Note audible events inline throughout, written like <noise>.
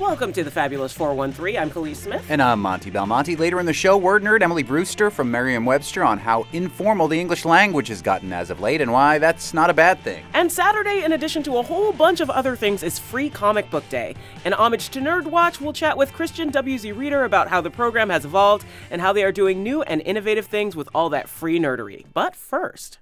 Welcome to the Fabulous 413. I'm Kaliis Smith. And I'm Monte Belmonte. Later in the show, word nerd Emily Brewster from Merriam Webster on how informal the English language has gotten as of late and why that's not a bad thing. And Saturday, in addition to a whole bunch of other things, is Free Comic Book Day. In homage to Nerd Watch, we'll chat with Christian WZ Reader about how the program has evolved and how they are doing new and innovative things with all that free nerdery. But first,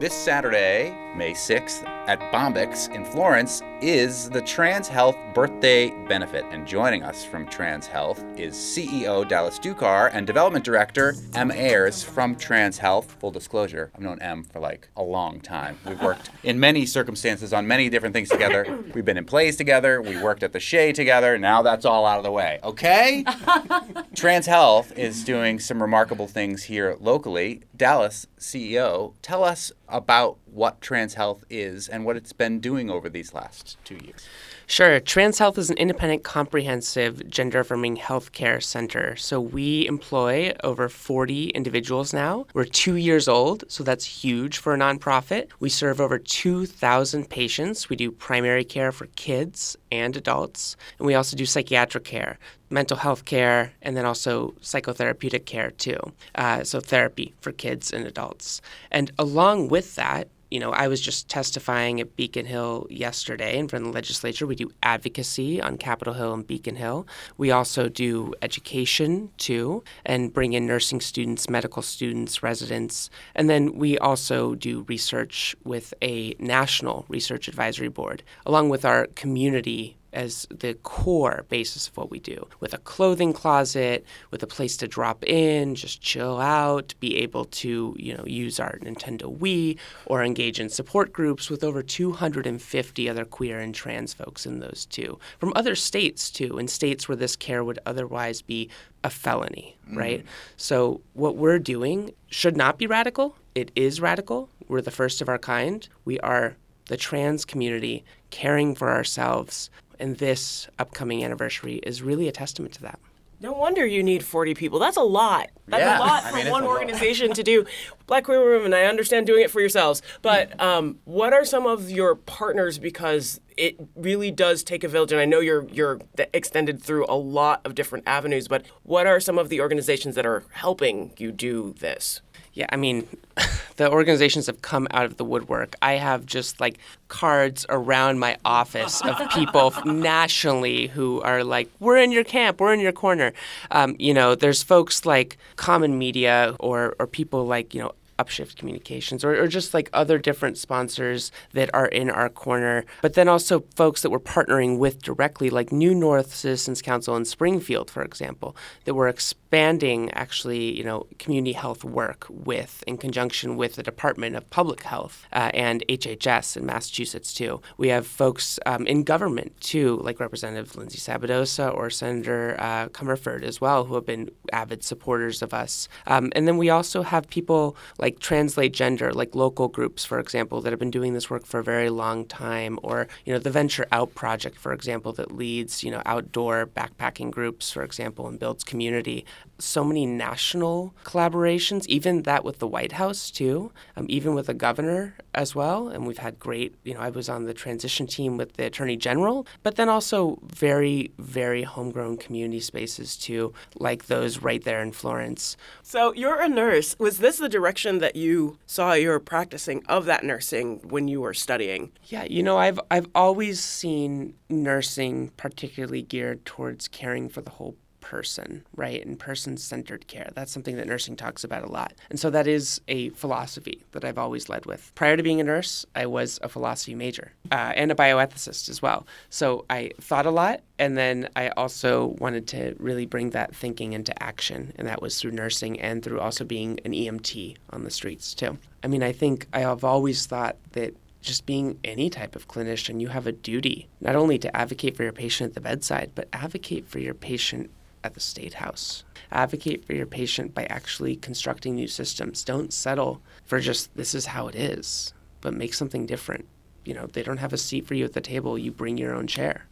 this Saturday, May 6th, at Bombyx in Florence is the Trans Health Birthday Benefit. And joining us from Trans Health is CEO Dallas Ducar and Development Director Em Ayers from Trans Health. Full disclosure, I've known M for like a long time. We've worked in many circumstances on many different things together. <coughs> We've been in plays together, we worked at the Shea together. Now that's all out of the way, okay? <laughs> Trans Health is doing some remarkable things here locally. Dallas, CEO, tell us about what Trans Health is and what it's been doing over these last two years. Sure. Trans Health is an independent, comprehensive, gender affirming healthcare center. So we employ over 40 individuals now. We're two years old, so that's huge for a nonprofit. We serve over 2,000 patients. We do primary care for kids and adults, and we also do psychiatric care mental health care, and then also psychotherapeutic care too. Uh, so therapy for kids and adults. And along with that, you know, I was just testifying at Beacon Hill yesterday in front of the legislature. We do advocacy on Capitol Hill and Beacon Hill. We also do education too, and bring in nursing students, medical students, residents. And then we also do research with a national research advisory board, along with our community as the core basis of what we do. With a clothing closet with a place to drop in just chill out be able to you know use our nintendo wii or engage in support groups with over 250 other queer and trans folks in those too from other states too in states where this care would otherwise be a felony mm-hmm. right? So what we're doing should not be radical. It is radical. We're the first of our kind. We are the trans community caring for ourselves and this upcoming anniversary is really a testament to that. No wonder you need 40 people. That's a lot. That's yeah. a lot for I mean, one organization to do. Black queer women, I understand doing it for yourselves, but um, what are some of your partners? Because it really does take a village, and I know you're you're extended through a lot of different avenues. But what are some of the organizations that are helping you do this? Yeah, I mean, <laughs> the organizations have come out of the woodwork. I have just like cards around my office of <laughs> people nationally who are like, "We're in your camp. We're in your corner." Um, you know, there's folks like Common Media or or people like you know Upshift Communications or, or, just like other different sponsors that are in our corner. But then also folks that we're partnering with directly, like New North Citizens Council in Springfield, for example, that we're expanding actually, you know, community health work with in conjunction with the Department of Public Health uh, and HHS in Massachusetts too. We have folks um, in government too, like Representative Lindsay Sabadosa or Senator uh, Comerford as well, who have been avid supporters of us. Um, and then we also have people like translate gender, like local groups, for example, that have been doing this work for a very long time, or you know the Venture Out project, for example, that leads you know outdoor backpacking groups, for example, and builds community. So many national collaborations, even that with the White House too, um, even with the governor as well. And we've had great, you know, I was on the transition team with the Attorney General, but then also very, very homegrown community spaces too, like those right there in Florence. So you're a nurse. Was this the direction that you saw your practicing of that nursing when you were studying? Yeah, you know, I've I've always seen nursing particularly geared towards caring for the whole person, right? And person centered care. That's something that nursing talks about a lot. And so that is a philosophy that I've always led with. Prior to being a nurse, I was a philosophy major uh, and a bioethicist as well. So I thought a lot. And then I also wanted to really bring that thinking into action. And that was through nursing and through also being an EMT on the streets, too. I mean, I think I have always thought that just being any type of clinician, you have a duty not only to advocate for your patient at the bedside, but advocate for your patient at the State House. Advocate for your patient by actually constructing new systems. Don't settle for just this is how it is, but make something different. You know, they don't have a seat for you at the table, you bring your own chair.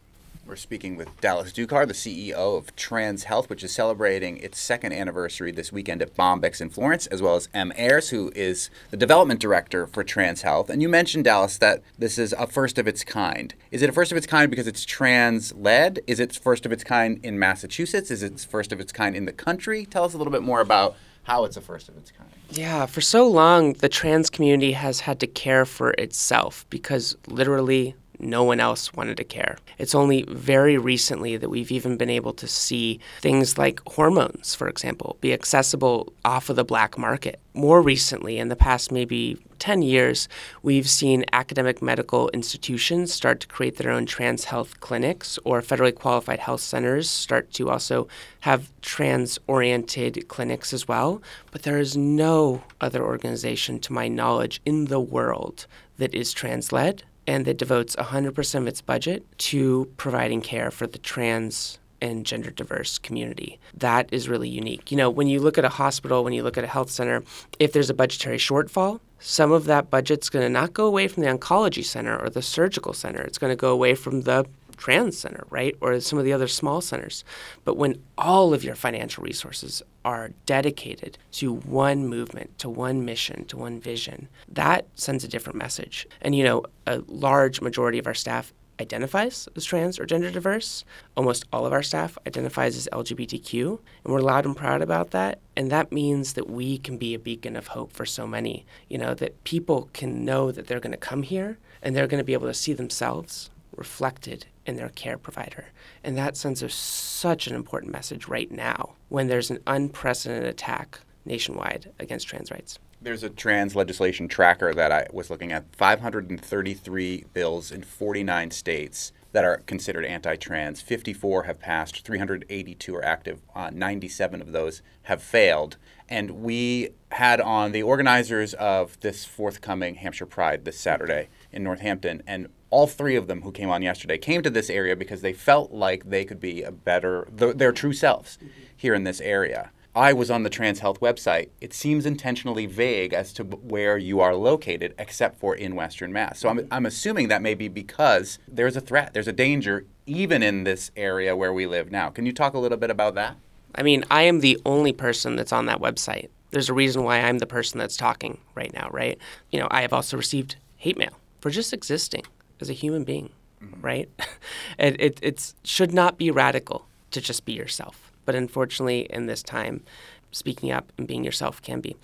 We're speaking with Dallas Ducar, the CEO of Trans Health, which is celebrating its second anniversary this weekend at Bombyx in Florence, as well as Em Ayers, who is the development director for Trans Health. And you mentioned, Dallas, that this is a first of its kind. Is it a first of its kind because it's trans led? Is it first of its kind in Massachusetts? Is it first of its kind in the country? Tell us a little bit more about how it's a first of its kind. Yeah, for so long, the trans community has had to care for itself because literally no one else wanted to care. It's only very recently that we've even been able to see things like hormones, for example, be accessible off of the black market. More recently, in the past maybe 10 years, we've seen academic medical institutions start to create their own trans health clinics or federally qualified health centers start to also have trans oriented clinics as well. But there is no other organization, to my knowledge, in the world that is trans led and that devotes 100% of its budget to providing care for the trans and gender diverse community. That is really unique. You know, when you look at a hospital, when you look at a health center, if there's a budgetary shortfall, some of that budget's going to not go away from the oncology center or the surgical center. It's going to go away from the trans center, right? Or some of the other small centers. But when all of your financial resources are dedicated to one movement, to one mission, to one vision, that sends a different message. And you know, a large majority of our staff identifies as trans or gender diverse. Almost all of our staff identifies as LGBTQ, and we're loud and proud about that. And that means that we can be a beacon of hope for so many. You know, that people can know that they're going to come here and they're going to be able to see themselves reflected in their care provider. And that sends us such an important message right now when there's an unprecedented attack nationwide against trans rights. There's a trans legislation tracker that I was looking at 533 bills in 49 states that are considered anti trans. 54 have passed, 382 are active, uh, 97 of those have failed. And we had on the organizers of this forthcoming Hampshire Pride this Saturday in Northampton, and all three of them who came on yesterday came to this area because they felt like they could be a better, their true selves here in this area. I was on the Trans Health website. It seems intentionally vague as to where you are located, except for in Western Mass. So I'm, I'm assuming that may be because there's a threat, there's a danger, even in this area where we live now. Can you talk a little bit about that? I mean, I am the only person that's on that website. There's a reason why I'm the person that's talking right now, right? You know, I have also received hate mail for just existing as a human being, mm-hmm. right? <laughs> it, it it's, should not be radical to just be yourself. But unfortunately, in this time, speaking up and being yourself can be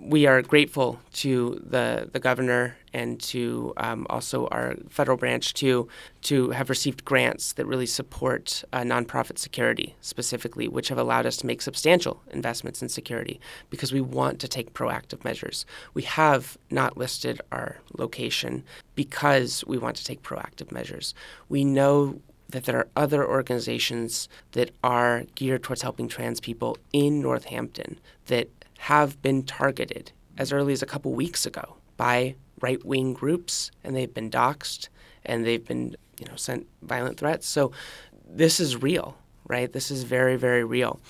we are grateful to the, the governor and to um, also our federal branch to to have received grants that really support uh, nonprofit security specifically, which have allowed us to make substantial investments in security because we want to take proactive measures. We have not listed our location because we want to take proactive measures. We know that there are other organizations that are geared towards helping trans people in Northampton that have been targeted as early as a couple weeks ago by right wing groups, and they've been doxxed and they've been you know sent violent threats. So this is real, right? This is very very real,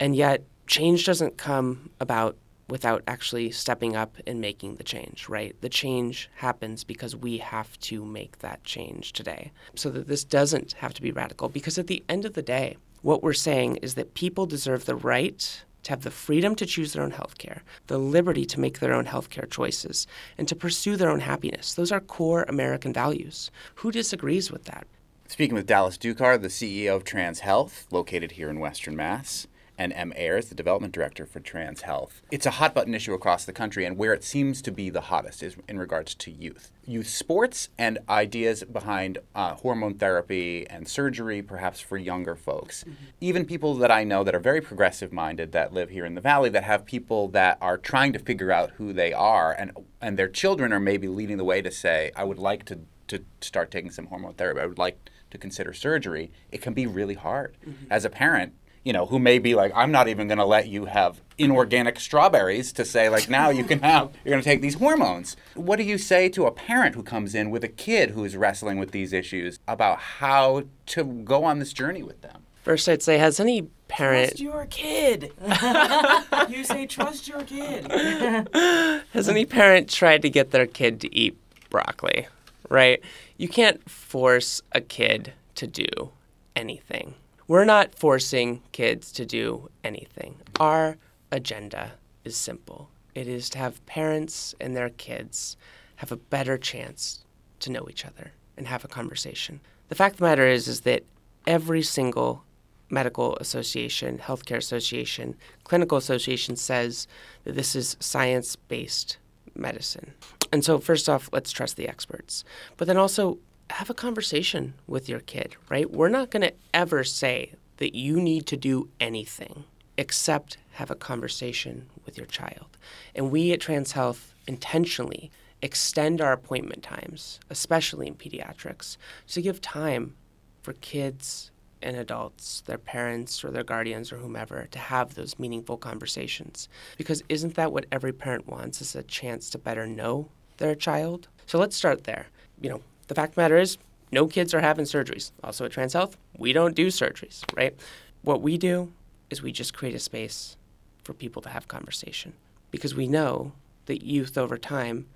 and yet change doesn't come about without actually stepping up and making the change, right? The change happens because we have to make that change today so that this doesn't have to be radical. Because at the end of the day, what we're saying is that people deserve the right to have the freedom to choose their own health care, the liberty to make their own health care choices, and to pursue their own happiness. Those are core American values. Who disagrees with that? Speaking with Dallas Ducar, the CEO of Trans Health, located here in Western Mass and Em Ayers, the development director for Trans Health. It's a hot button issue across the country, and where it seems to be the hottest is in regards to youth. Youth sports and ideas behind uh, hormone therapy and surgery, perhaps for younger folks. Mm-hmm. Even people that I know that are very progressive minded that live here in the Valley, that have people that are trying to figure out who they are, and, and their children are maybe leading the way to say, I would like to, to start taking some hormone therapy. I would like to consider surgery, it can be really hard. Mm-hmm. As a parent, you know, who may be like, I'm not even going to let you have inorganic strawberries to say, like, now you can have, you're going to take these hormones. What do you say to a parent who comes in with a kid who is wrestling with these issues about how to go on this journey with them? First, I'd say, has any parent. Trust your kid. <laughs> you say, trust your kid. <laughs> has any parent tried to get their kid to eat broccoli, right? You can't force a kid to do anything. We're not forcing kids to do anything. Our agenda is simple it is to have parents and their kids have a better chance to know each other and have a conversation. The fact of the matter is, is that every single medical association, healthcare association, clinical association says that this is science based medicine. And so, first off, let's trust the experts. But then also, have a conversation with your kid, right? We're not going to ever say that you need to do anything except have a conversation with your child. And we at Trans Health intentionally extend our appointment times, especially in pediatrics, to give time for kids and adults, their parents or their guardians or whomever, to have those meaningful conversations. Because isn't that what every parent wants is a chance to better know their child? So let's start there. You know, the fact of the matter is, no kids are having surgeries. Also at Trans Health, we don't do surgeries, right? What we do is we just create a space for people to have conversation because we know that youth over time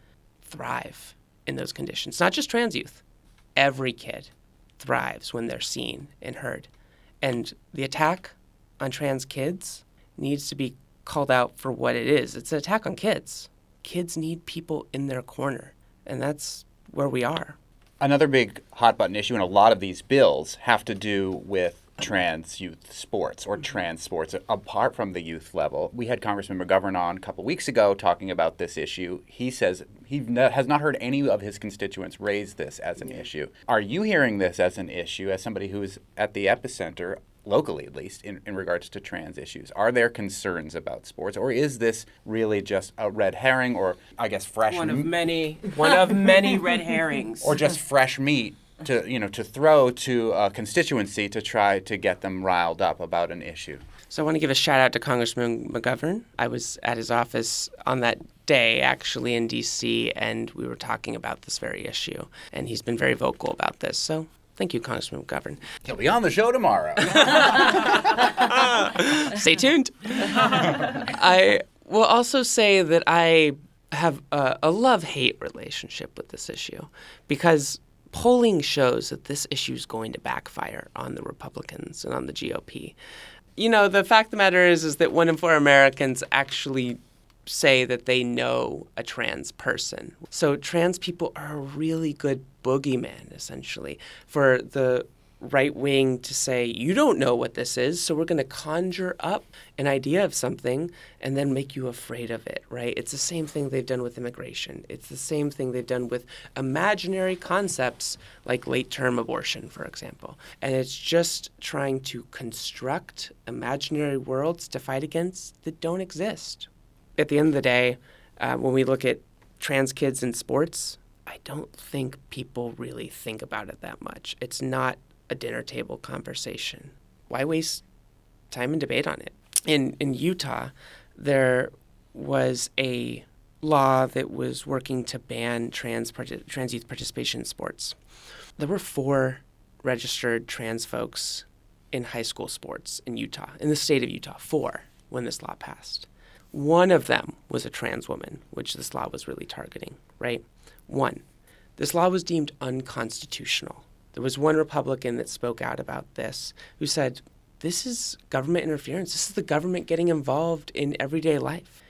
thrive in those conditions. Not just trans youth, every kid thrives when they're seen and heard. And the attack on trans kids needs to be called out for what it is. It's an attack on kids. Kids need people in their corner, and that's where we are. Another big hot button issue in a lot of these bills have to do with trans youth sports or mm-hmm. trans sports apart from the youth level. We had Congressman McGovern on a couple weeks ago talking about this issue. He says he has not heard any of his constituents raise this as an issue. Are you hearing this as an issue as somebody who is at the epicenter locally at least in, in regards to trans issues are there concerns about sports or is this really just a red herring or i guess fresh one of many one of many <laughs> red herrings or just fresh meat to you know to throw to a constituency to try to get them riled up about an issue. So I want to give a shout out to Congressman McGovern. I was at his office on that day actually in DC and we were talking about this very issue and he's been very vocal about this. So Thank you, Congressman McGovern. He'll be on the show tomorrow. <laughs> Stay tuned. I will also say that I have a, a love hate relationship with this issue because polling shows that this issue is going to backfire on the Republicans and on the GOP. You know, the fact of the matter is, is that one in four Americans actually say that they know a trans person. So trans people are a really good boogeyman, essentially, for the right wing to say, you don't know what this is, so we're going to conjure up an idea of something and then make you afraid of it, right? It's the same thing they've done with immigration. It's the same thing they've done with imaginary concepts like late term abortion, for example. And it's just trying to construct imaginary worlds to fight against that don't exist. At the end of the day, uh, when we look at trans kids in sports, I don't think people really think about it that much. It's not a dinner table conversation. Why waste time and debate on it? In in Utah, there was a law that was working to ban trans trans youth participation in sports. There were four registered trans folks in high school sports in Utah, in the state of Utah, four when this law passed. One of them was a trans woman, which this law was really targeting, right? One. This law was deemed unconstitutional there was one Republican that spoke out about this who said, This is government interference. This is the government getting involved in everyday life.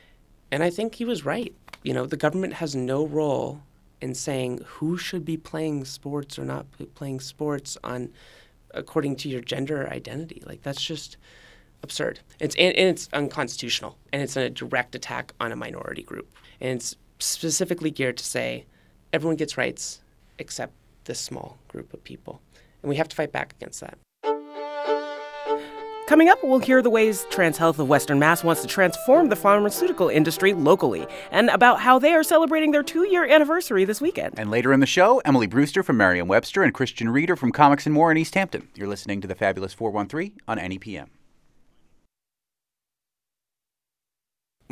And I think he was right. You know, the government has no role in saying who should be playing sports or not playing sports on according to your gender identity. Like that's just absurd. It's and, and, it's unconstitutional, and it's a direct attack on a minority group, and it's specifically geared to say everyone gets rights except this small group of people. And we have to fight back against that. Coming up, we'll hear the ways Trans Health of Western Mass wants to transform the pharmaceutical industry locally and about how they are celebrating their two year anniversary this weekend. And later in the show, Emily Brewster from Merriam Webster and Christian Reader from Comics and More in Easthampton. You're listening to the Fabulous 413 on NEPM.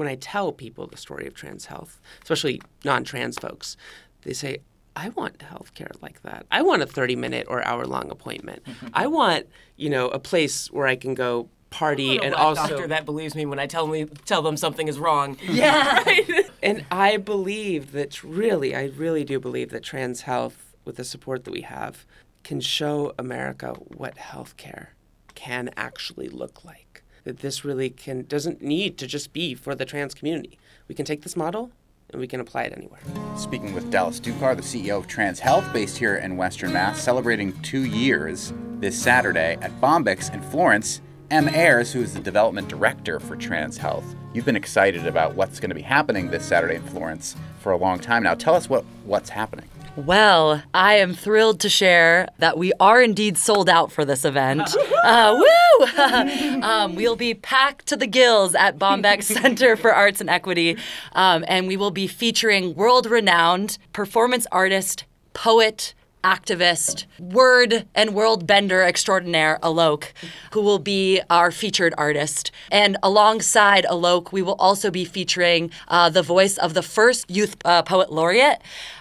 When I tell people the story of trans health, especially non trans folks, they say, I want healthcare like that. I want a 30 minute or hour long appointment. Mm-hmm. I want, you know, a place where I can go party and also doctor that believes me when I tell me tell them something is wrong. <laughs> Yeah. <laughs> and I believe that really I really do believe that trans health with the support that we have can show America what healthcare can actually look like. That this really can doesn't need to just be for the trans community. We can take this model and we can apply it anywhere. Speaking with Dallas Ducar, the CEO of Trans Health, based here in Western Mass, celebrating two years this Saturday at Bombyx in Florence. Em Ayers, who is the development director for Trans Health, you've been excited about what's going to be happening this Saturday in Florence for a long time now. Tell us what, what's happening. Well, I am thrilled to share that we are indeed sold out for this event. <laughs> Uh, woo! <laughs> um, we'll be packed to the gills at Bombyx <laughs> Center for Arts and Equity, um, and we will be featuring world renowned performance artist, poet, activist, word and world bender extraordinaire, Alok, who will be our featured artist. And alongside Alok, we will also be featuring uh, the voice of the first youth uh, poet laureate,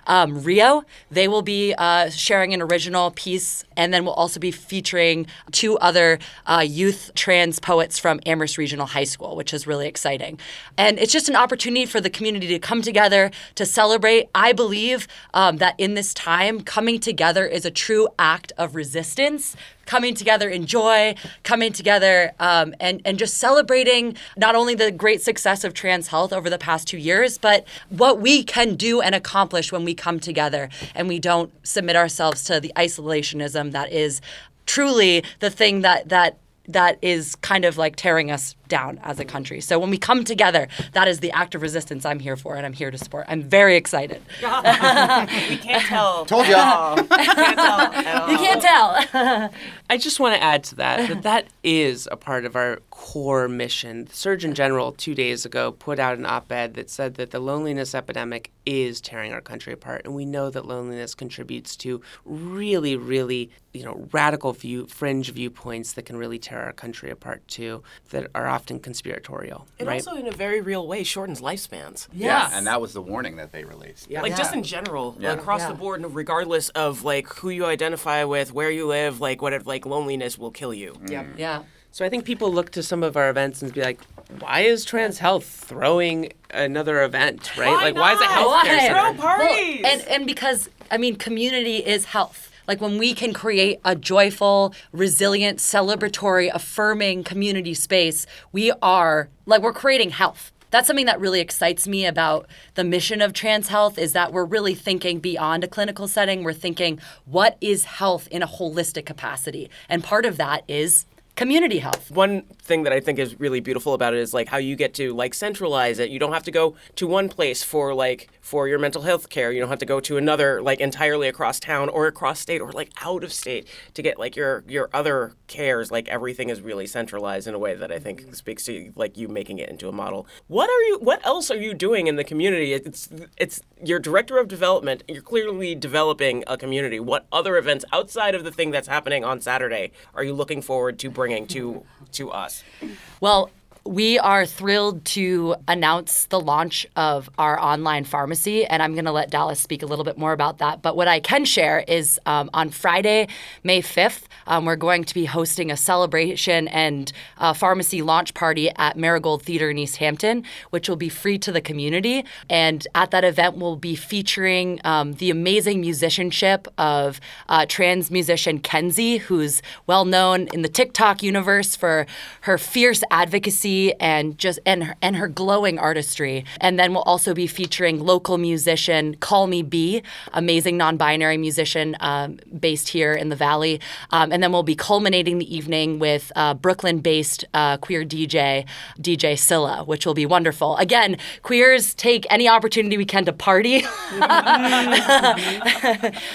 um, Rio. They will be uh, sharing an original piece, and then we'll also be featuring two other uh, youth trans poets from Amherst Regional High School, which is really exciting. And it's just an opportunity for the community to come together to celebrate. I believe um, that in this time, coming together is a true act of resistance coming together in joy, coming together um, and, and just celebrating not only the great success of trans health over the past two years, but what we can do and accomplish when we come together and we don't submit ourselves to the isolationism that is truly the thing that that that is kind of like tearing us down as a country. So when we come together, that is the act of resistance I'm here for and I'm here to support. I'm very excited. <laughs> we can't tell. Told you. can't tell you can't tell. I just want to add to that that that is a part of our core mission. The Surgeon General two days ago put out an op-ed that said that the loneliness epidemic is tearing our country apart, and we know that loneliness contributes to really, really, you know, radical view, fringe viewpoints that can really tear our country apart too. That are often conspiratorial. It right? also, in a very real way, shortens lifespans. Yes. Yeah, and that was the warning that they released. Yeah. Like yeah. just in general, yeah. across the board, regardless of like who you identify with, where you live, like what if like loneliness will kill you. Mm. Yeah. Yeah. So I think people look to some of our events and be like, why is Trans Health throwing another event, right? Why like, not? why is it healthcare center? Throw parties. Well, and and because I mean, community is health. Like when we can create a joyful, resilient, celebratory, affirming community space, we are like we're creating health. That's something that really excites me about the mission of trans health is that we're really thinking beyond a clinical setting. We're thinking what is health in a holistic capacity? And part of that is community health. One thing that I think is really beautiful about it is like how you get to like centralize it. You don't have to go to one place for like for your mental health care. You don't have to go to another like entirely across town or across state or like out of state to get like your your other cares. Like everything is really centralized in a way that I think mm-hmm. speaks to like you making it into a model. What are you what else are you doing in the community? It's it's your director of development. You're clearly developing a community. What other events outside of the thing that's happening on Saturday are you looking forward to bringing bringing to to us? Well, we are thrilled to announce the launch of our online pharmacy, and I'm going to let Dallas speak a little bit more about that. But what I can share is um, on Friday, May 5th, um, we're going to be hosting a celebration and uh, pharmacy launch party at Marigold Theater in Easthampton, which will be free to the community. And at that event, we'll be featuring um, the amazing musicianship of uh, trans musician Kenzie, who's well known in the TikTok universe for her fierce advocacy and just and her, and her glowing artistry. And then we'll also be featuring local musician Call Me B, amazing non-binary musician um, based here in the Valley. Um, and then we'll be culminating the evening with uh, Brooklyn-based uh, queer DJ DJ Scylla, which will be wonderful. Again, queers take any opportunity we can to party. <laughs> it's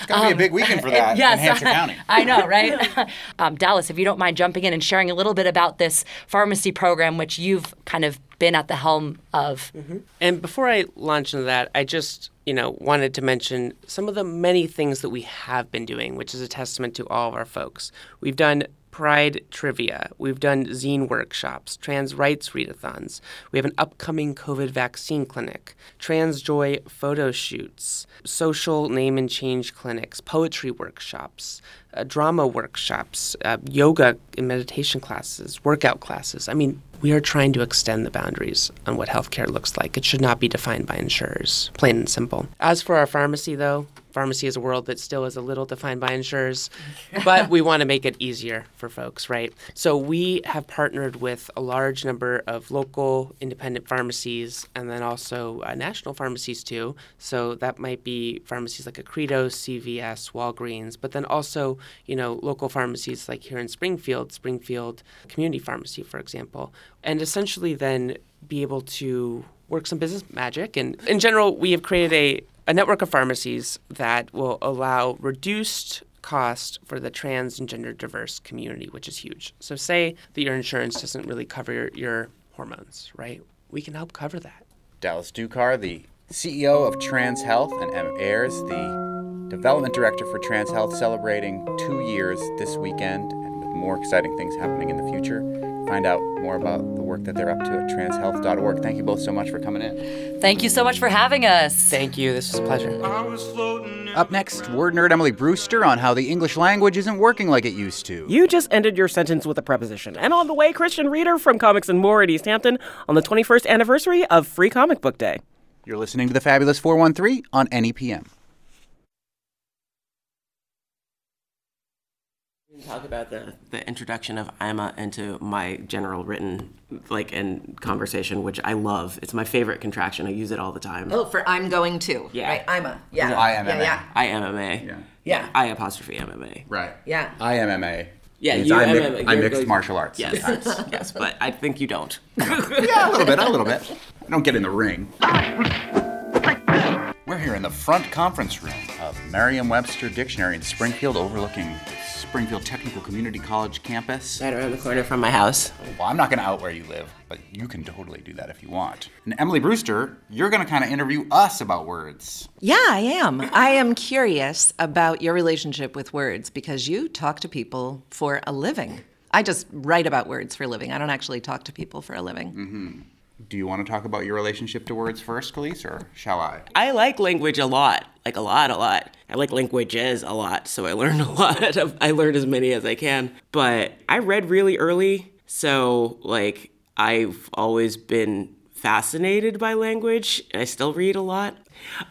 gonna be a big weekend for that yes, in Hampshire <laughs> County. I know, right? <laughs> um, Dallas, if you don't mind jumping in and sharing a little bit about this pharmacy program, which you've kind of been at the helm of. Mm-hmm. And before I launch into that, I just you know wanted to mention some of the many things that we have been doing, which is a testament to all of our folks. We've done Pride trivia. We've done zine workshops, trans rights readathons. We have an upcoming COVID vaccine clinic, trans joy photo shoots, social name and change clinics, poetry workshops, uh, drama workshops, uh, yoga and meditation classes, workout classes. I mean, we are trying to extend the boundaries on what healthcare looks like. It should not be defined by insurers, plain and simple. As for our pharmacy, though, pharmacy is a world that still is a little defined by insurers, <laughs> but we want to make it easier for folks, right? So we have partnered with a large number of local independent pharmacies and then also uh, national pharmacies too. So that might be pharmacies like Accredo, CVS, Walgreens, but then also, you know, local pharmacies like here in Springfield, Springfield Community Pharmacy, for example. And essentially then be able to work some business magic. And in general, we have created a a network of pharmacies that will allow reduced cost for the trans and gender diverse community, which is huge. So, say that your insurance doesn't really cover your, your hormones, right? We can help cover that. Dallas Ducar, the CEO of Trans Health, and Em Ayers, the development director for Trans Health, celebrating two years this weekend and with more exciting things happening in the future find out more about the work that they're up to at transhealth.org. Thank you both so much for coming in. Thank you so much for having us. Thank you. This was a pleasure. Up next, word nerd Emily Brewster on how the English language isn't working like it used to. You just ended your sentence with a preposition. And on the way, Christian Reader from Comics and More at Easthampton on the 21st anniversary of Free Comic Book Day. You're listening to the Fabulous 413 on NEPM. Talk about the, the introduction of Ima into my general written like in conversation, which I love. It's my favorite contraction. I use it all the time. Oh, for I'm going to. Yeah. Right. I'm a. Yeah. IMMA. Yeah. Yeah. I MMA. Yeah. Yeah. I apostrophe MMA. Right. Yeah. I MMA. Yeah, you I, mi- I mixed good. martial arts. Yes, sometimes. yes, but I think you don't. <laughs> yeah, a little bit, a little bit. I don't get in the ring. We're here in the front conference room of Merriam-Webster Dictionary in Springfield, overlooking the Springfield Technical Community College campus. Right around the corner from my house. Well, I'm not going to out where you live, but you can totally do that if you want. And Emily Brewster, you're going to kind of interview us about words. Yeah, I am. I am curious about your relationship with words because you talk to people for a living. I just write about words for a living. I don't actually talk to people for a living. Mm-hmm. Do you want to talk about your relationship to words first, Kaliis, or shall I? I like language a lot, like a lot, a lot. I like languages a lot, so I learned <laughs> a lot. Of, I learned as many as I can. But I read really early, so like I've always been fascinated by language, and I still read a lot.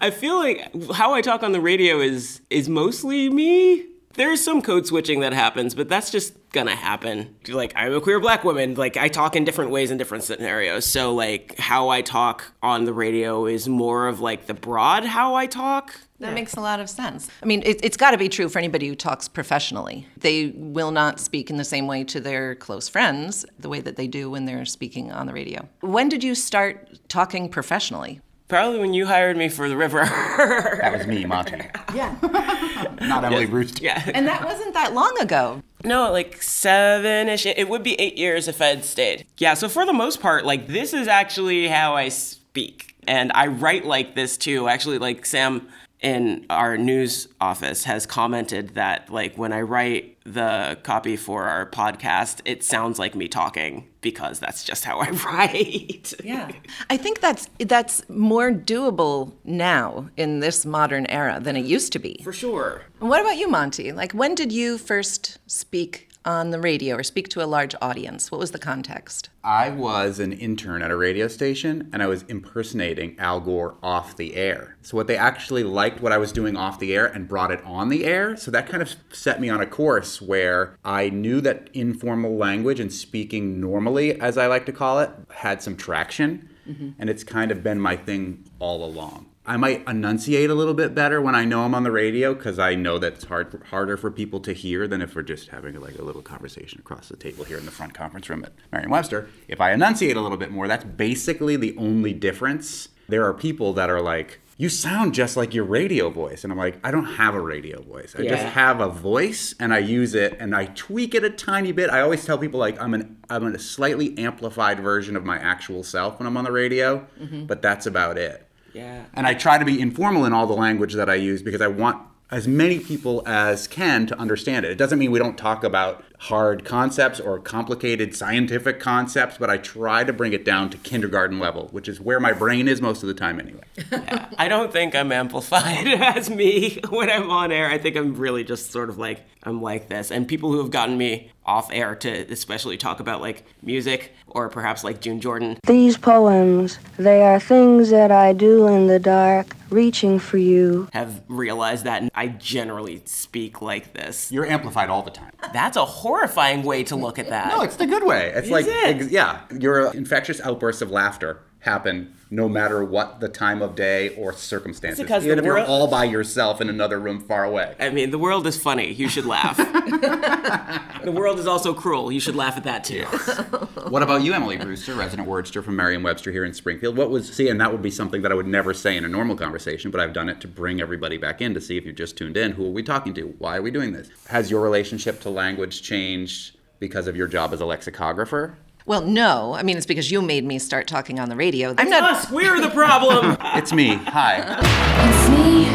I feel like how I talk on the radio is is mostly me. There's some code switching that happens, but that's just gonna happen. Like I'm a queer black woman, like I talk in different ways in different scenarios. So like how I talk on the radio is more of like the broad how I talk. That makes a lot of sense. I mean, it, it's got to be true for anybody who talks professionally. They will not speak in the same way to their close friends the way that they do when they're speaking on the radio. When did you start talking professionally? Probably when you hired me for the river. That was me, Monte. <laughs> Yeah. <laughs> Not Emily Brewster. yeah. and that wasn't that long ago. No, like seven ish. It would be eight years if I'd stayed. Yeah, so for the most part, like this is actually how I speak. And I write like this too. Actually, like Sam in our news office has commented that like when I write the copy for our podcast, it sounds like me talking because that's just how I <laughs> write. Yeah. I think that's that's more doable now in this modern era than it used to be. For sure. And what about you, Monte? Like when did you first speak on the radio or speak to a large audience? What was the context? I was an intern at a radio station and I was impersonating Al Gore off the air. So, what they actually liked what I was doing off the air and brought it on the air. So, that kind of set me on a course where I knew that informal language and speaking normally, as I like to call it, had some traction. Mm-hmm. And it's kind of been my thing all along. I might enunciate a little bit better when I know I'm on the radio because I know that it's hard harder for people to hear than if we're just having like a little conversation across the table here in the front conference room at Merriam-Webster. If I enunciate a little bit more, that's basically the only difference. There are people that are like, "You sound just like your radio voice," and I'm like, "I don't have a radio voice. I just have a voice, and I use it, and I tweak it a tiny bit. I always tell people like I'm an I'm a slightly amplified version of my actual self when I'm on the radio, mm-hmm. but that's about it." Yeah. And I try to be informal in all the language that I use because I want as many people as can to understand it. It doesn't mean we don't talk about hard concepts or complicated scientific concepts, but I try to bring it down to kindergarten level, which is where my brain is most of the time anyway. <laughs> I don't think I'm amplified <laughs> as me when I'm on air. I think I'm really just sort of like I'm like this. And people who have gotten me off air to especially talk about like music or perhaps like June Jordan. These poems, they are things that I do in the dark, reaching for you. Have realized that I generally speak like this. You're amplified all the time. That's a horrifying way to look at that. No, it's the good way. It's Is like, it? ex- yeah, your infectious outbursts of laughter happen no matter what the time of day or circumstances. because Even the if you're all by yourself in another room far away. I mean, the world is funny. You should laugh. <laughs> the world is also cruel. You should laugh at that too. <laughs> What about you, Emily Brewster, resident wordster from Merriam-Webster here in Springfield? What was see, and that would be something that I would never say in a normal conversation, but I've done it to bring everybody back in to see if you just tuned in. Who are we talking to? Why are we doing this? Has your relationship to language changed because of your job as a lexicographer? Well, no. I mean, it's because you made me start talking on the radio. I'm not. Us, we're the problem. <laughs> It's me. Hi. It's me.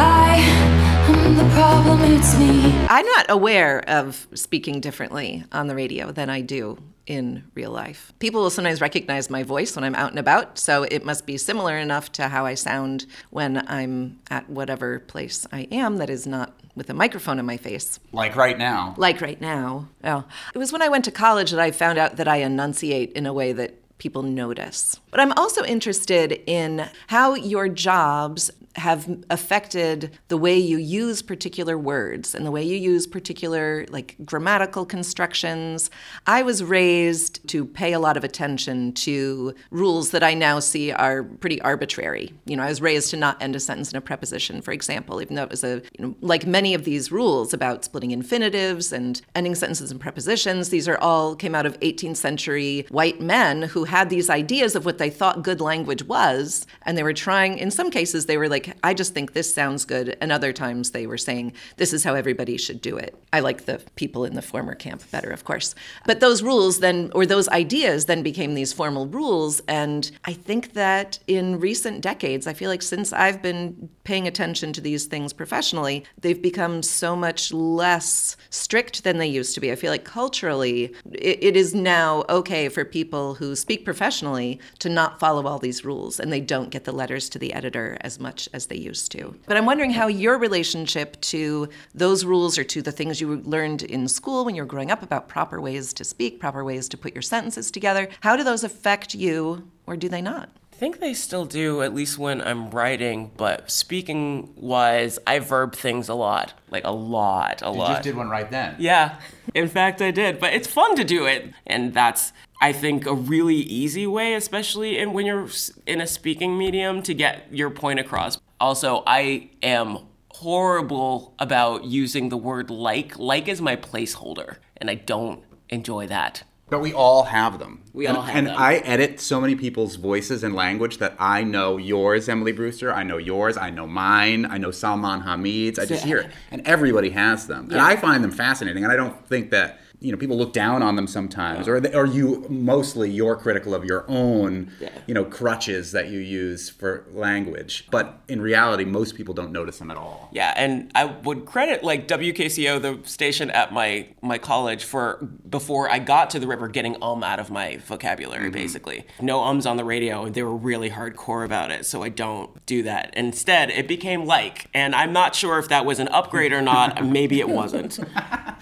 I am the problem. It's me. I'm not aware of speaking differently on the radio than I do in real life. People will sometimes recognize my voice when I'm out and about, so it must be similar enough to how I sound when I'm at whatever place I am that is not with a microphone in my face. Like right now. Like right now. Oh, it was when I went to college that I found out that I enunciate in a way that people notice. But I'm also interested in how your jobs have affected the way you use particular words and the way you use particular like grammatical constructions. I was raised to pay a lot of attention to rules that I now see are pretty arbitrary. You know, I was raised to not end a sentence in a preposition, for example, even though it was a you know, like many of these rules about splitting infinitives and ending sentences in prepositions, these are all came out of 18th century white men who had these ideas of what they thought good language was and they were trying in some cases they were like I just think this sounds good and other times they were saying this is how everybody should do it. I like the people in the former camp better, of course. But those rules then or those ideas then became these formal rules and I think that in recent decades I feel like since I've been paying attention to these things professionally, they've become so much less strict than they used to be. I feel like culturally, it, it is now okay for people who speak professionally to not follow all these rules, and they don't get the letters to the editor as much as they used to. But I'm wondering how your relationship to those rules or to the things you learned in school when you were growing up about proper ways to speak, proper ways to put your sentences together, how do those affect you, or do they not? I think they still do, at least when I'm writing, but speaking wise, I verb things a lot. Like a lot, a You lot. You just did one right then. Yeah, in fact, I did. But it's fun to do it. And that's, I think, a really easy way, especially in, when you're in a speaking medium, to get your point across. Also, I am horrible about using the word like. Like is my placeholder, and I don't enjoy that. But we all have them. We and, all have and them. I edit so many people's voices and language that I know yours, Emily Brewster. I know yours. I know mine. I know Salman Hamid's. I just hear it. And everybody has them. And I find them fascinating. And I don't think that, you know, people look down on them sometimes. Or, they, or you, mostly, you're critical of your own, you know, crutches that you use for language. But in reality, most people don't notice them at all. Yeah, and I would credit like WKCO, the station at my my college, for before I got to the river, getting um out of my vocabulary. Basically, no ums on the radio, and they were really hardcore about it. So I don't do that. Instead, it became like, and I'm not sure if that was an upgrade or not. Maybe it wasn't. <laughs>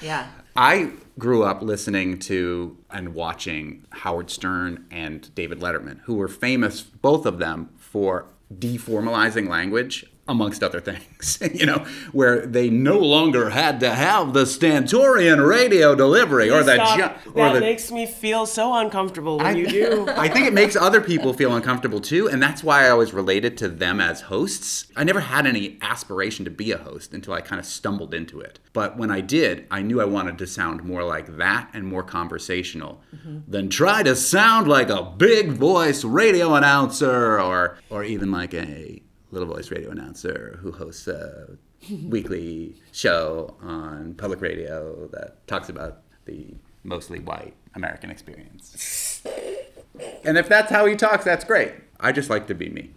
Yeah. I grew up listening to and watching Howard Stern and David Letterman, who were famous, both of them, for deformalizing language, amongst other things. <laughs> you know, where they no longer had to have the stentorian radio delivery or the Stop. ju- or that the makes me feel so uncomfortable when I, you do. <laughs> I think it makes other people feel uncomfortable too, and that's why I always related to them as hosts. I never had any aspiration to be a host until I kind of stumbled into it. But when I did, I knew I wanted to sound more like that and more conversational mm-hmm. than try to sound like a big voice radio announcer or or even like a little voice radio announcer who hosts a <laughs> weekly show on public radio that talks about the mostly white American experience. And if that's how he talks, that's great. I just like to be me.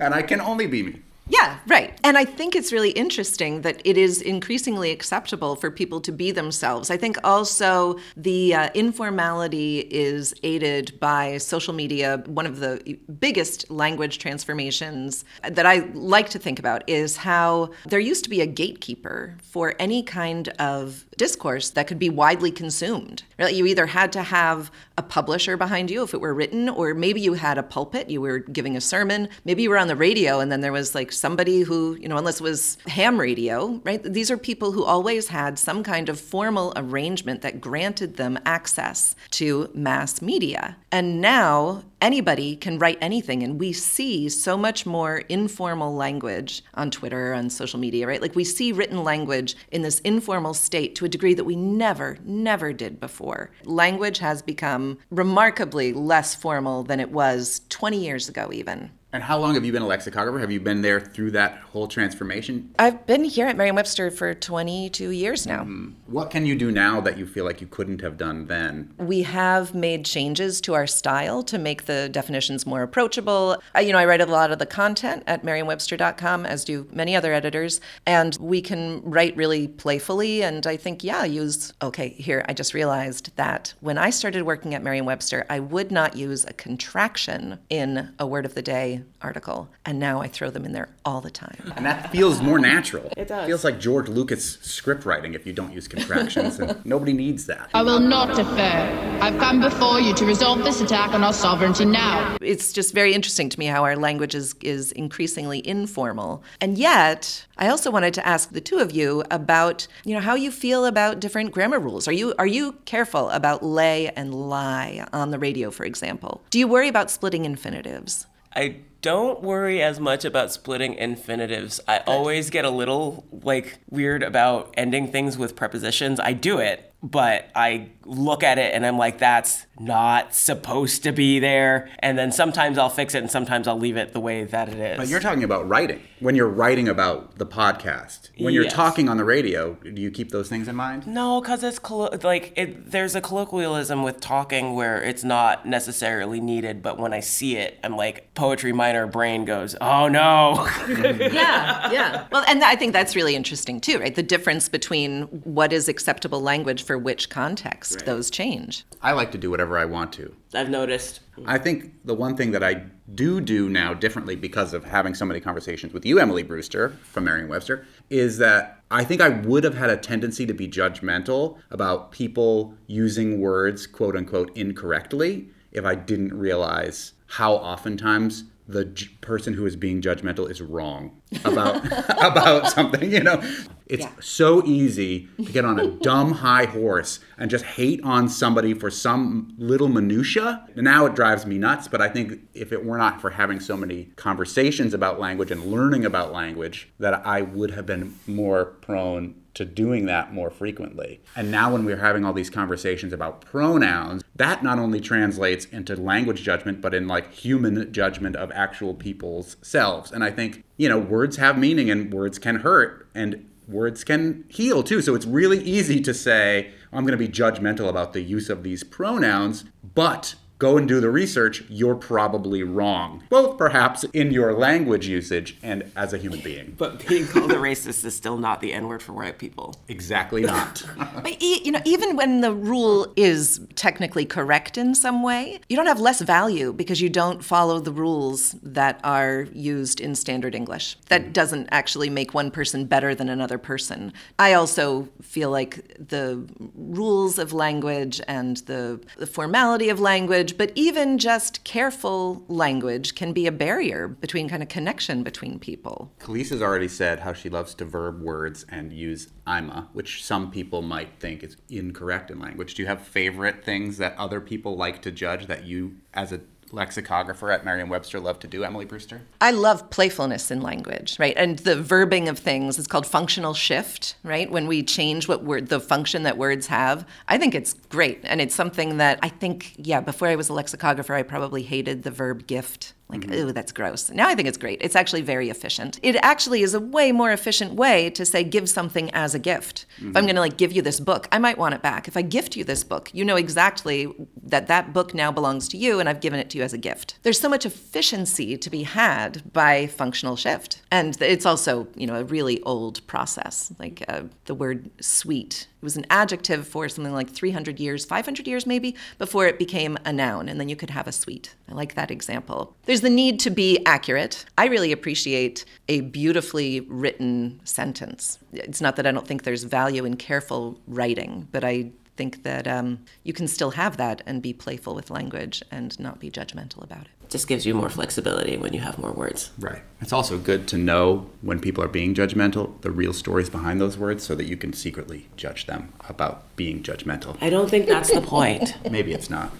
And I can only be me. Yeah, right. And I think it's really interesting that it is increasingly acceptable for people to be themselves. I think also the uh, informality is aided by social media. One of the biggest language transformations that I like to think about is how there used to be a gatekeeper for any kind of discourse that could be widely consumed. Right? You either had to have a publisher behind you if it were written, or maybe you had a pulpit, you were giving a sermon, maybe you were on the radio, and then there was like somebody who, you know, unless it was ham radio, right? These are people who always had some kind of formal arrangement that granted them access to mass media. And now anybody can write anything, and we see so much more informal language on Twitter, on social media, right? Like we see written language in this informal state to a degree that we never, never did before. Language has become remarkably less formal than it was 20 years ago, even. And how long have you been a lexicographer? Have you been there through that whole transformation? I've been here at Merriam-Webster for 22 years now. Mm-hmm. What can you do now that you feel like you couldn't have done then? We have made changes to our style to make the definitions more approachable. I, you know, I write a lot of the content at merriam-webster.com, as do many other editors, and we can write really playfully. And I think, yeah, use. Okay, here I just realized that when I started working at Merriam-Webster, I would not use a contraction in a word of the day article, and now I throw them in there all the time. And that feels more natural. It does. Feels like George Lucas script writing if you don't use contractions, and <laughs> nobody needs that. I will not defer. I've come before you to resolve this attack on our sovereignty now. It's just very interesting to me how our language is, is increasingly informal. And yet, I also wanted to ask the two of you about, you know, how you feel about different grammar rules. Are you are you careful about lay and lie on the radio, for example? Do you worry about splitting infinitives? I don't worry as much about splitting infinitives. I always get a little like weird about ending things with prepositions. I do it, but I look at it and I'm like, that's not supposed to be there. And then sometimes I'll fix it and sometimes I'll leave it the way that it is. But you're talking about writing. When you're writing about the podcast, when you're talking on the radio, do you keep those things in mind? No, because it's collo- like it, there's a colloquialism with talking where it's not necessarily needed, but when I see it, I'm like, poetry minor brain goes, oh no. <laughs> yeah, yeah. Well, and I think that's really interesting too, right? The difference between what is acceptable language for which context, those change. I like to do whatever I want to. I've noticed. I think the one thing that I do do now differently because of having so many conversations with you, Emily Brewster from Merriam-Webster, is that I think I would have had a tendency to be judgmental about people using words quote unquote incorrectly if I didn't realize how oftentimes the j- person who is being judgmental is wrong about <laughs> about something you know? It's so easy to get on a <laughs> dumb high horse and just hate on somebody for some little minutia. Now it drives me nuts but i think if it were not for having so many conversations about language and learning about language that i would have been more prone to doing that more frequently. And now, when we're having all these conversations about pronouns, that not only translates into language judgment, but in like human judgment of actual people's selves. And I think, you know, words have meaning and words can hurt and words can heal too. So it's really easy to say, I'm going to be judgmental about the use of these pronouns, but go and do the research, you're probably wrong. Both perhaps in your language usage and as a human being. But being called a racist is still not the N word for white people. Exactly not. <laughs> But e- you know, even when the rule is technically correct in some way, you don't have less value because you don't follow the rules that are used in standard English. That mm-hmm. doesn't actually make one person better than another person. I also feel like the rules of language and the, the formality of language, but even just careful language can be a barrier between kind of connection between people. Kaliis has already said how she loves to verb words and use ima, which some people might think is incorrect in language. Do you have favorite things that other people like to judge that you, as a lexicographer at Merriam-Webster, love to do, Emily Brewster? I love playfulness in language, right? And the verbing of things is called functional shift, right? When we change what word the function that words have. I think it's great. And it's something that I think, yeah, before I was a lexicographer, I probably hated the verb gift. Like, mm-hmm. oh, that's gross. Now I think it's great. It's actually very efficient. It actually is a way more efficient way to say give something as a gift. Mm-hmm. If I'm mm-hmm. going to like give you this book, I might want it back. If I gift you this book, you know exactly that that book now belongs to you and I've given it to you as a gift. There's so much efficiency to be had by functional shift. And it's also, you know, a really old process. Like uh, the word sweet it was an adjective for something like 300 years, 500 years maybe, before it became a noun, and then you could have a sweet. I like that example. There's the need to be accurate. I really appreciate a beautifully written sentence. It's not that I don't think there's value in careful writing, but I think that um, you can still have that and be playful with language and not be judgmental about it. Just gives you more flexibility when you have more words. Right. It's also good to know when people are being judgmental, the real stories behind those words, so that you can secretly judge them about being judgmental. I don't think that's the point. <laughs> Maybe it's not.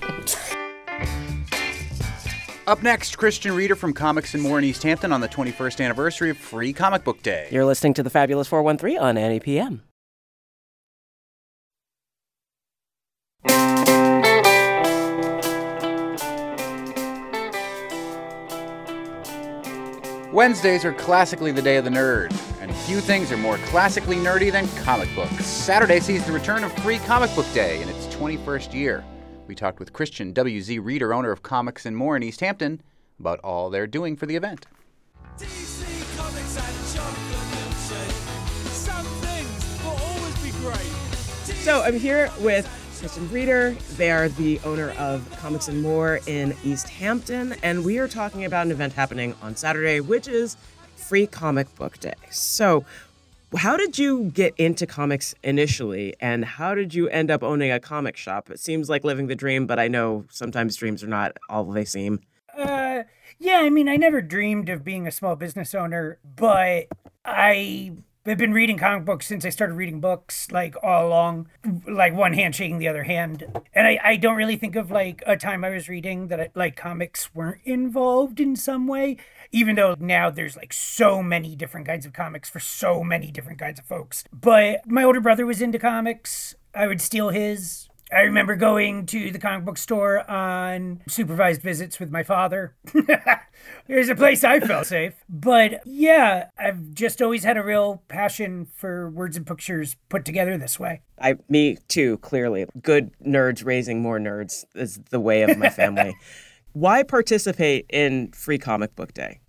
Up next, Christian Reader from Comics and More in Easthampton on the 21st anniversary of Free Comic Book Day. You're listening to the Fabulous 413 on Annie Wednesdays are classically the day of the nerd, and few things are more classically nerdy than comic books. Saturday sees the return of Free Comic Book Day in its 21st year. We talked with Christian W.Z. Reader, owner of Comics and More in Easthampton, about all they're doing for the event. So I'm here with Christian Reader. They are the owner of Comics and More in Easthampton, and we are talking about an event happening on Saturday, which is Free Comic Book Day. So, how did you get into comics initially, and how did you end up owning a comic shop? It seems like living the dream, but I know sometimes dreams are not all they seem. Uh, yeah, I mean, I never dreamed of being a small business owner, but I I've been reading comic books since I started reading books, like all along, like one hand shaking the other hand. And I, I don't really think of like a time I was reading that I, like comics weren't involved in some way, even though now there's like so many different kinds of comics for so many different kinds of folks. But my older brother was into comics. I would steal his I remember going to the comic book store on supervised visits with my father. <laughs> Here's a place I felt safe. But yeah, I've just always had a real passion for words and pictures put together this way. I, me too, clearly. Good nerds raising more nerds is the way of my family. <laughs> Why participate in Free Comic Book Day?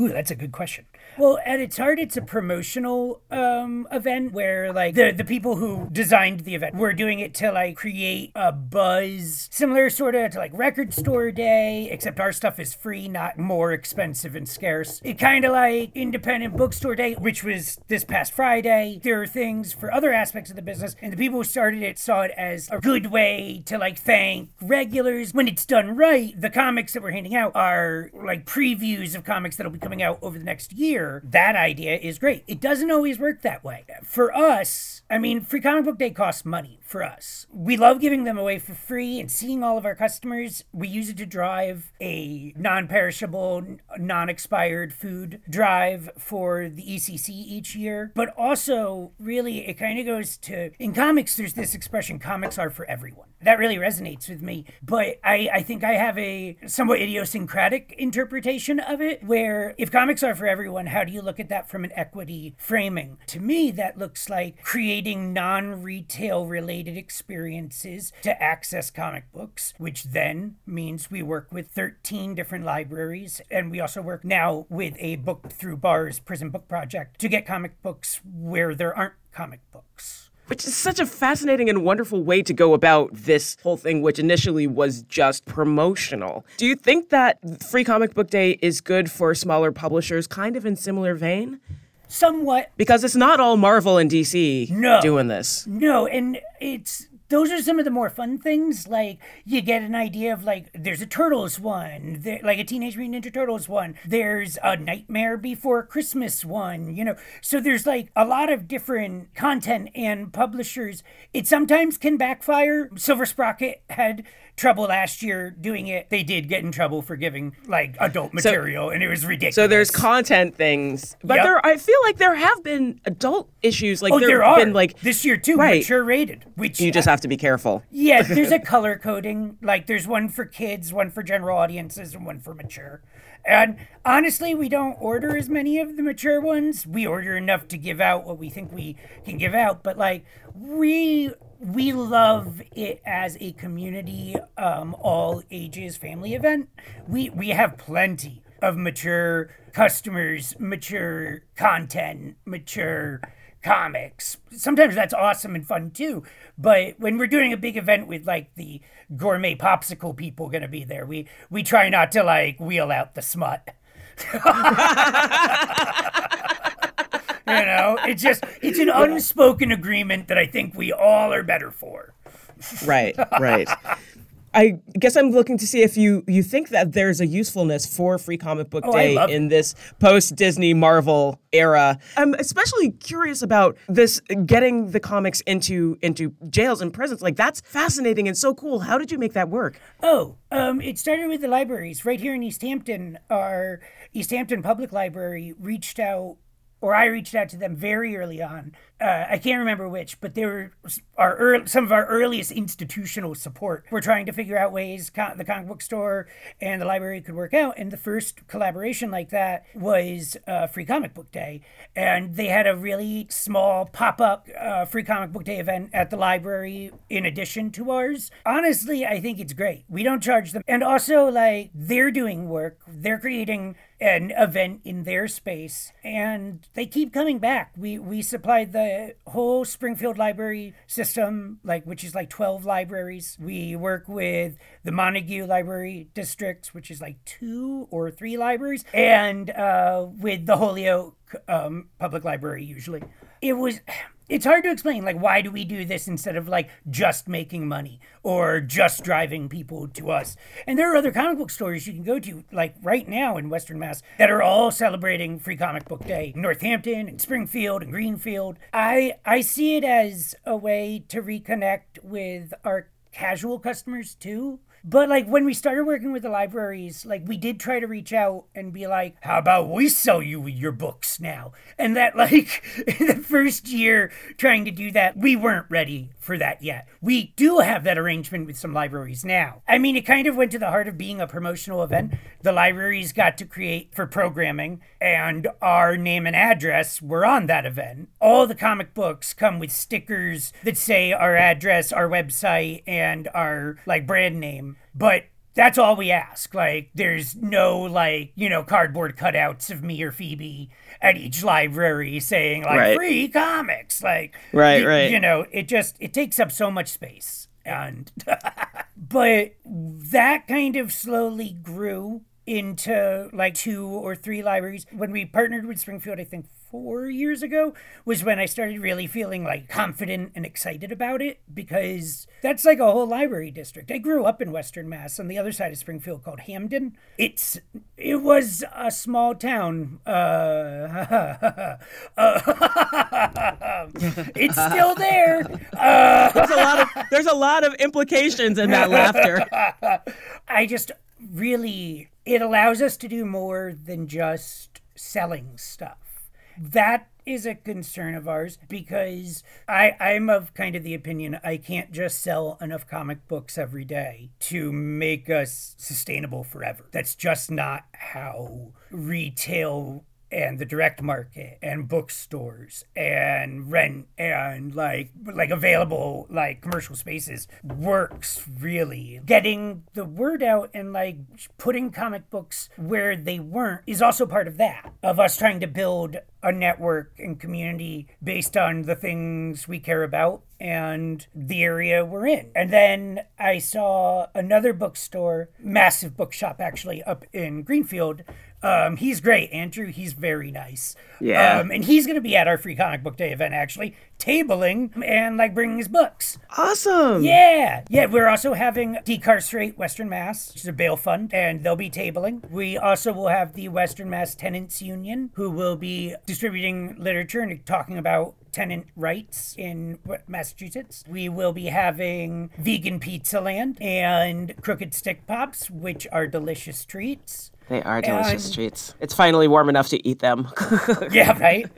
Ooh, that's a good question. Well, at its heart, it's a promotional um, event where like the the people who designed the event were doing it to like create a buzz, similar sort of to like Record Store Day, except our stuff is free, not more expensive and scarce. It kind of like Independent Bookstore Day, which was this past Friday. There are things for other aspects of the business, and the people who started it saw it as a good way to like thank regulars. When it's done right, the comics that we're handing out are like previews of comics that'll be coming out over the next year that idea is great. It doesn't always work that way. For us, I mean, Free Comic Book Day costs money for us. We love giving them away for free and seeing all of our customers. We use it to drive a non perishable, non expired food drive for the ECC each year. But also, really, it kind of goes to in comics, there's this expression comics are for everyone. That really resonates with me. But I, I think I have a somewhat idiosyncratic interpretation of it where if comics are for everyone, how do you look at that from an equity framing? To me, that looks like creating non retail related experiences to access comic books, which then means we work with 13 different libraries. And we also work now with a book through bars prison book project to get comic books where there aren't comic books which is such a fascinating and wonderful way to go about this whole thing, which initially was just promotional. Do you think that Free Comic Book Day is good for smaller publishers, kind of in similar vein? Somewhat. Because it's not all Marvel and DC no. doing this. No, and it's those are some of the more fun things. Like you get an idea of like there's a Turtles one, there, like a Teenage Mutant Ninja Turtles one. There's a Nightmare Before Christmas one. You know, so there's like a lot of different content and publishers. It sometimes can backfire. Silver Sprocket had trouble last year doing it. They did get in trouble for giving like adult material, and it was ridiculous. So there's content things, but Yep. there I feel like there have been adult issues. Like oh, there there are been like this year too, Right. mature rated. Which you just have to be careful. yeah, <laughs> there's a color coding. Like there's one for kids, one for general audiences, and one for mature. And honestly, we don't order as many of the mature ones. We order enough to give out what we think we can give out. But like we we love it as a community, um, all ages family event. We we have plenty of mature customers, mature content, mature comics. Sometimes that's awesome and fun too. But when we're doing a big event with like the gourmet popsicle people going to be there, we we try not to like wheel out the smut. <laughs> you know, it's just it's an unspoken agreement that I think we all are better for. Right, right. I guess I'm looking to see if you you think that there's a usefulness for Free Comic Book Oh, Day in this post Disney Marvel era. I'm especially curious about this getting the comics into into jails and prisons. Like that's fascinating and so cool. How did you make that work? Oh, um, it started with the libraries right here in Easthampton. Our Easthampton Public Library reached out, or I reached out to them very early on. Uh, I can't remember which, but they were our some of our earliest institutional support. We're trying to figure out ways the comic book store and the library could work out. And the first collaboration like that was uh, Free Comic Book Day, and they had a really small pop up uh, Free Comic Book Day event at the library in addition to ours. Honestly, I think it's great. We don't charge them, and also like they're doing work. They're creating an event in their space, and they keep coming back. We we supplied the whole Springfield library system, like which is like twelve libraries. We work with the Montague Library District, which is like two or three libraries, and uh, with the Holyoke um, Public Library usually. It was it's hard to explain like why do we do this instead of like just making money or just driving people to us? And there are other comic book stores you can go to like right now in western mass that are all celebrating free comic book day. Northampton and springfield and greenfield. I i see it as a way to reconnect with our casual customers too but like when we started working with the libraries, like we did try to reach out and be like, how about we sell you your books now? And that <laughs> like the first year trying to do that, we weren't ready for that yet. We do have that arrangement with some libraries now. I mean, it kind of went to the heart of being a promotional event. The libraries got to create for programming and our name and address were on that event. All the comic books come with stickers that say our address, our website, and our like brand name. But that's all we ask. Like, there's no like, you know, cardboard cutouts of me or Phoebe at each library saying like Right. free comics. Like, Right, right. You know, it just it takes up so much space, and <laughs> but that kind of slowly grew into like two or three libraries when we partnered with Springfield. I think four years ago was when I started really feeling like confident and excited about it because that's like a whole library district. I grew up in Western Mass on the other side of Springfield called Hampden. It's it was a small town. Uh, <laughs> <laughs> it's still there. Uh, There's a lot of there's a lot of implications in that laughter. <laughs> I just really, it allows us to do more than just selling stuff. That is a concern of ours because I, I'm of kind of the opinion I can't just sell enough comic books every day to make us sustainable forever. That's just not how retail and the direct market and bookstores and rent and like like available like commercial spaces works really getting the word out and like putting comic books where they weren't is also part of that of us trying to build a network and community based on the things we care about and the area we're in. And then I saw another bookstore, massive bookshop actually, up in Greenfield. Um, he's great, Andrew. He's very nice. Yeah. Um, and he's going to be at our free comic book day event, actually, tabling and like bringing his books. Awesome. Yeah. Yeah. We're also having Decarcerate Western Mass, which is a bail fund, and they'll be tabling. We also will have the Western Mass Tenants Union, who will be distributing literature and talking about tenant rights in Massachusetts. We will be having vegan pizza land and crooked stick pops, which are delicious treats. They are delicious and, treats. It's finally warm enough to eat them. <laughs> yeah, right.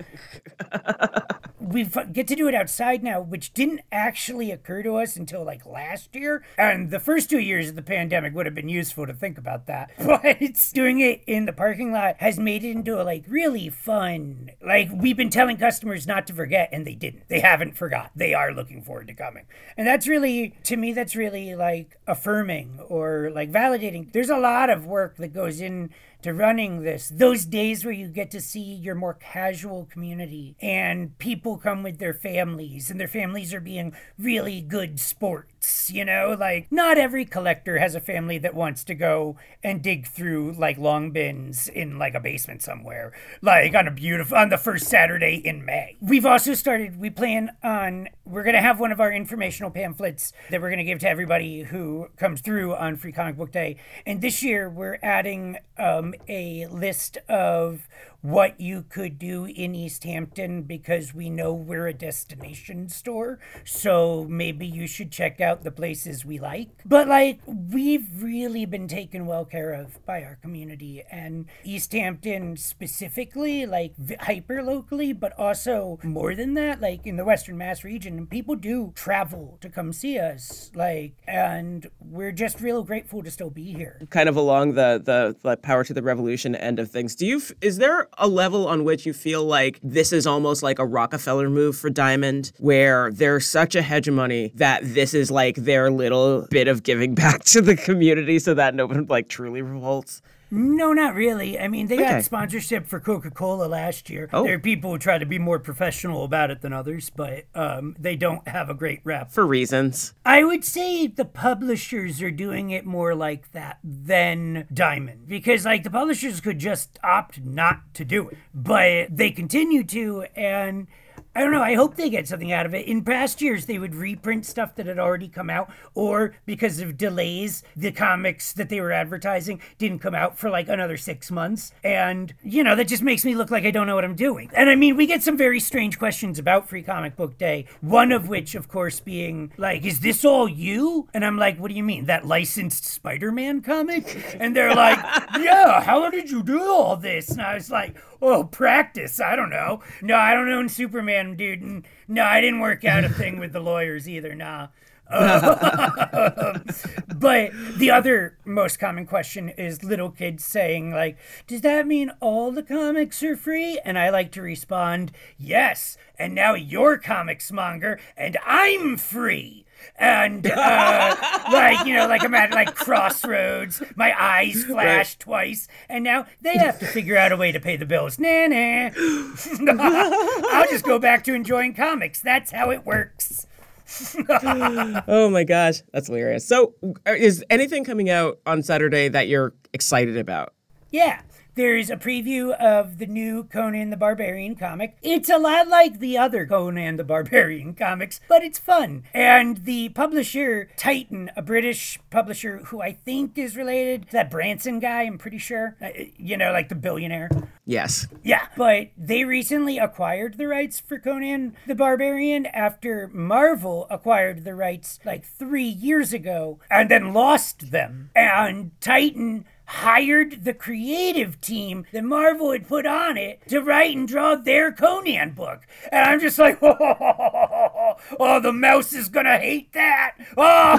<laughs> we get to do it outside now, which didn't actually occur to us until like last year. And the first two years of the pandemic would have been useful to think about that. <laughs> But doing it in the parking lot has made it into a like really fun. Like we've been telling customers not to forget, and they didn't. They haven't forgot. They are looking forward to coming, and that's really to me that's really like affirming or like validating. There's a lot of work that goes in to running this. Those days where you get to see your more casual community and people come with their families and their families are being really good sports, you know? Like, not every collector has a family that wants to go and dig through like long bins in like a basement somewhere, like on a beautiful, on the first Saturday in May. We've also started, we plan on, we're going to have one of our informational pamphlets that we're going to give to everybody who comes through on Free Comic Book Day. And this year we're adding um, a list of what you could do in Easthampton because we know we're a destination store. So maybe you should check out the places we like. But like, we've really been taken well care of by our community and Easthampton specifically, like hyper locally, but also more than that, like in the Western Mass region, people do travel to come see us. Like, and we're just real grateful to still be here. Kind of along the the, the power to the revolution end of things. Do you is there a level on which you feel like this is almost like a Rockefeller move for Diamond, where there's such a hegemony that this is like their little bit of giving <laughs> back to the community so that no one like truly revolts? No, not really. I mean, they okay. got sponsorship for Coca Cola last year. Oh. There are people who try to be more professional about it than others, but um, they don't have a great rep. For reasons. I would say the publishers are doing it more like that than Diamond. Because, like, the publishers could just opt not to do it, but they continue to, and I don't know. I hope they get something out of it. In past years, they would reprint stuff that had already come out, or because of delays, the comics that they were advertising didn't come out for like another six months. And, you know, that just makes me look like I don't know what I'm doing. And I mean, we get some very strange questions about Free Comic Book Day. One of which, of course, being like, is this all you? And I'm like, what do you mean? That licensed Spider Man comic? And they're like, <laughs> yeah, how did you do all this? And I was like, oh, practice. I don't know. No, I don't own Superman, dude. And No, I didn't work out a thing with the lawyers either. Nah. <laughs> But the other most common question is little kids saying like does that mean all the comics are free and i like to respond yes and now you're comics monger and i'm free and uh, <laughs> like you know, like I'm at like crossroads. My eyes flash right. twice, and now they have to figure out a way to pay the bills. Nah, nah. <laughs> I'll just go back to enjoying comics. That's how it works. <laughs> oh my gosh, that's hilarious. So, uh, is anything coming out on Saturday that you're excited about? Yeah. There's a preview of the new Conan the Barbarian comic. It's a lot like the other Conan the Barbarian <laughs> comics, but it's fun. And the publisher, Titan, a British publisher who I think is related to that Branson guy, I'm pretty sure. Uh, you know, like the billionaire. Yes. Yeah, but they recently acquired the rights for Conan the Barbarian after Marvel acquired the rights like three years ago and then lost them. And Titan hired the creative team that Marvel had put on it to write and draw their Conan book. And I'm just like, oh, <laughs> oh the mouse is gonna hate that. Oh.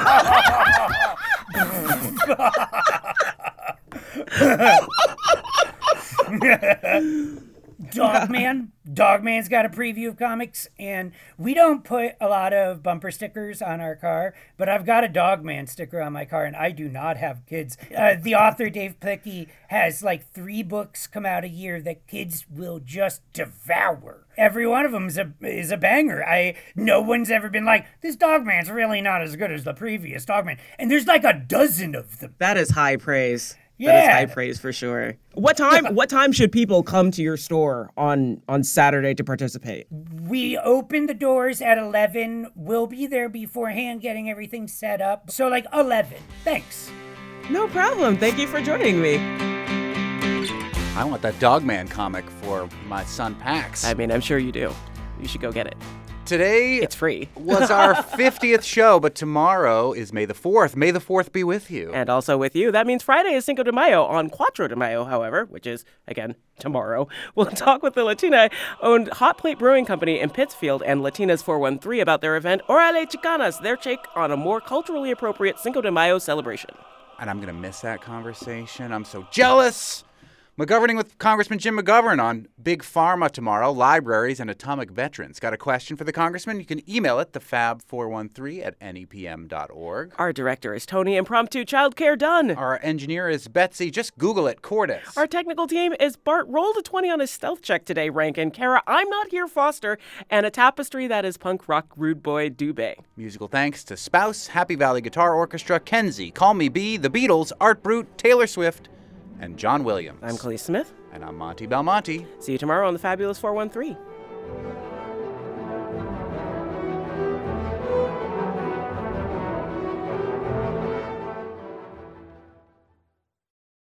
<laughs> <laughs> <laughs> Dogman. Dogman's got a preview of comics, and we don't put a lot of bumper stickers on our car, but I've got a Dogman sticker on my car, and I do not have kids. Uh, the author, Dav Pilkey, has like three books come out a year that kids will just devour. Every one of them is a, is a banger. I No one's ever been like, this Dogman's really not as good as the previous Dogman. And there's like a dozen of them. That is high praise. Yeah. That is high praise for sure. What time what time should people come to your store on on Saturday to participate? We open the doors at 11. We'll be there beforehand getting everything set up. So like 11. Thanks. No problem. Thank you for joining me. I want that Dogman comic for my son Pax. I mean, I'm sure you do. you should go get it. Today It's free. was our <laughs> 50th show, but tomorrow is May the 4th. May the 4th be with you. And also with you. That means Friday is Cinco de Mayo. On Cuatro de Mayo, however, which is, again, tomorrow, <laughs> we'll talk with the Latina owned Hot Plate Brewing Company in Pittsfield and Latinas 413 about their event Orale Chicanas, their take on a more culturally appropriate Cinco de Mayo celebration. and I'm going to miss that conversation. I'm so jealous. McGoverning with Congressman Jim McGovern on Big Pharma tomorrow, libraries and atomic veterans. Got a question for the congressman? You can email it, thefab413 at nepm.org. Our director is Tony Impromptu Childcare Done. Our engineer is Betsy. Just Google it, Cordis. Our technical team is Bart rolled a 20 on his stealth check today, Rankin, Kara, I'm not here, Foster, and a tapestry that is punk rock rude boy Dubé. Musical thanks to Spouse, Happy Valley Guitar Orchestra, Kenzie, Call Me B, The Beatles, Art Brut, Taylor Swift, and John Williams. I'm Kaliis Smith. And I'm Monte Belmonte. See you tomorrow on the Fabulous 413.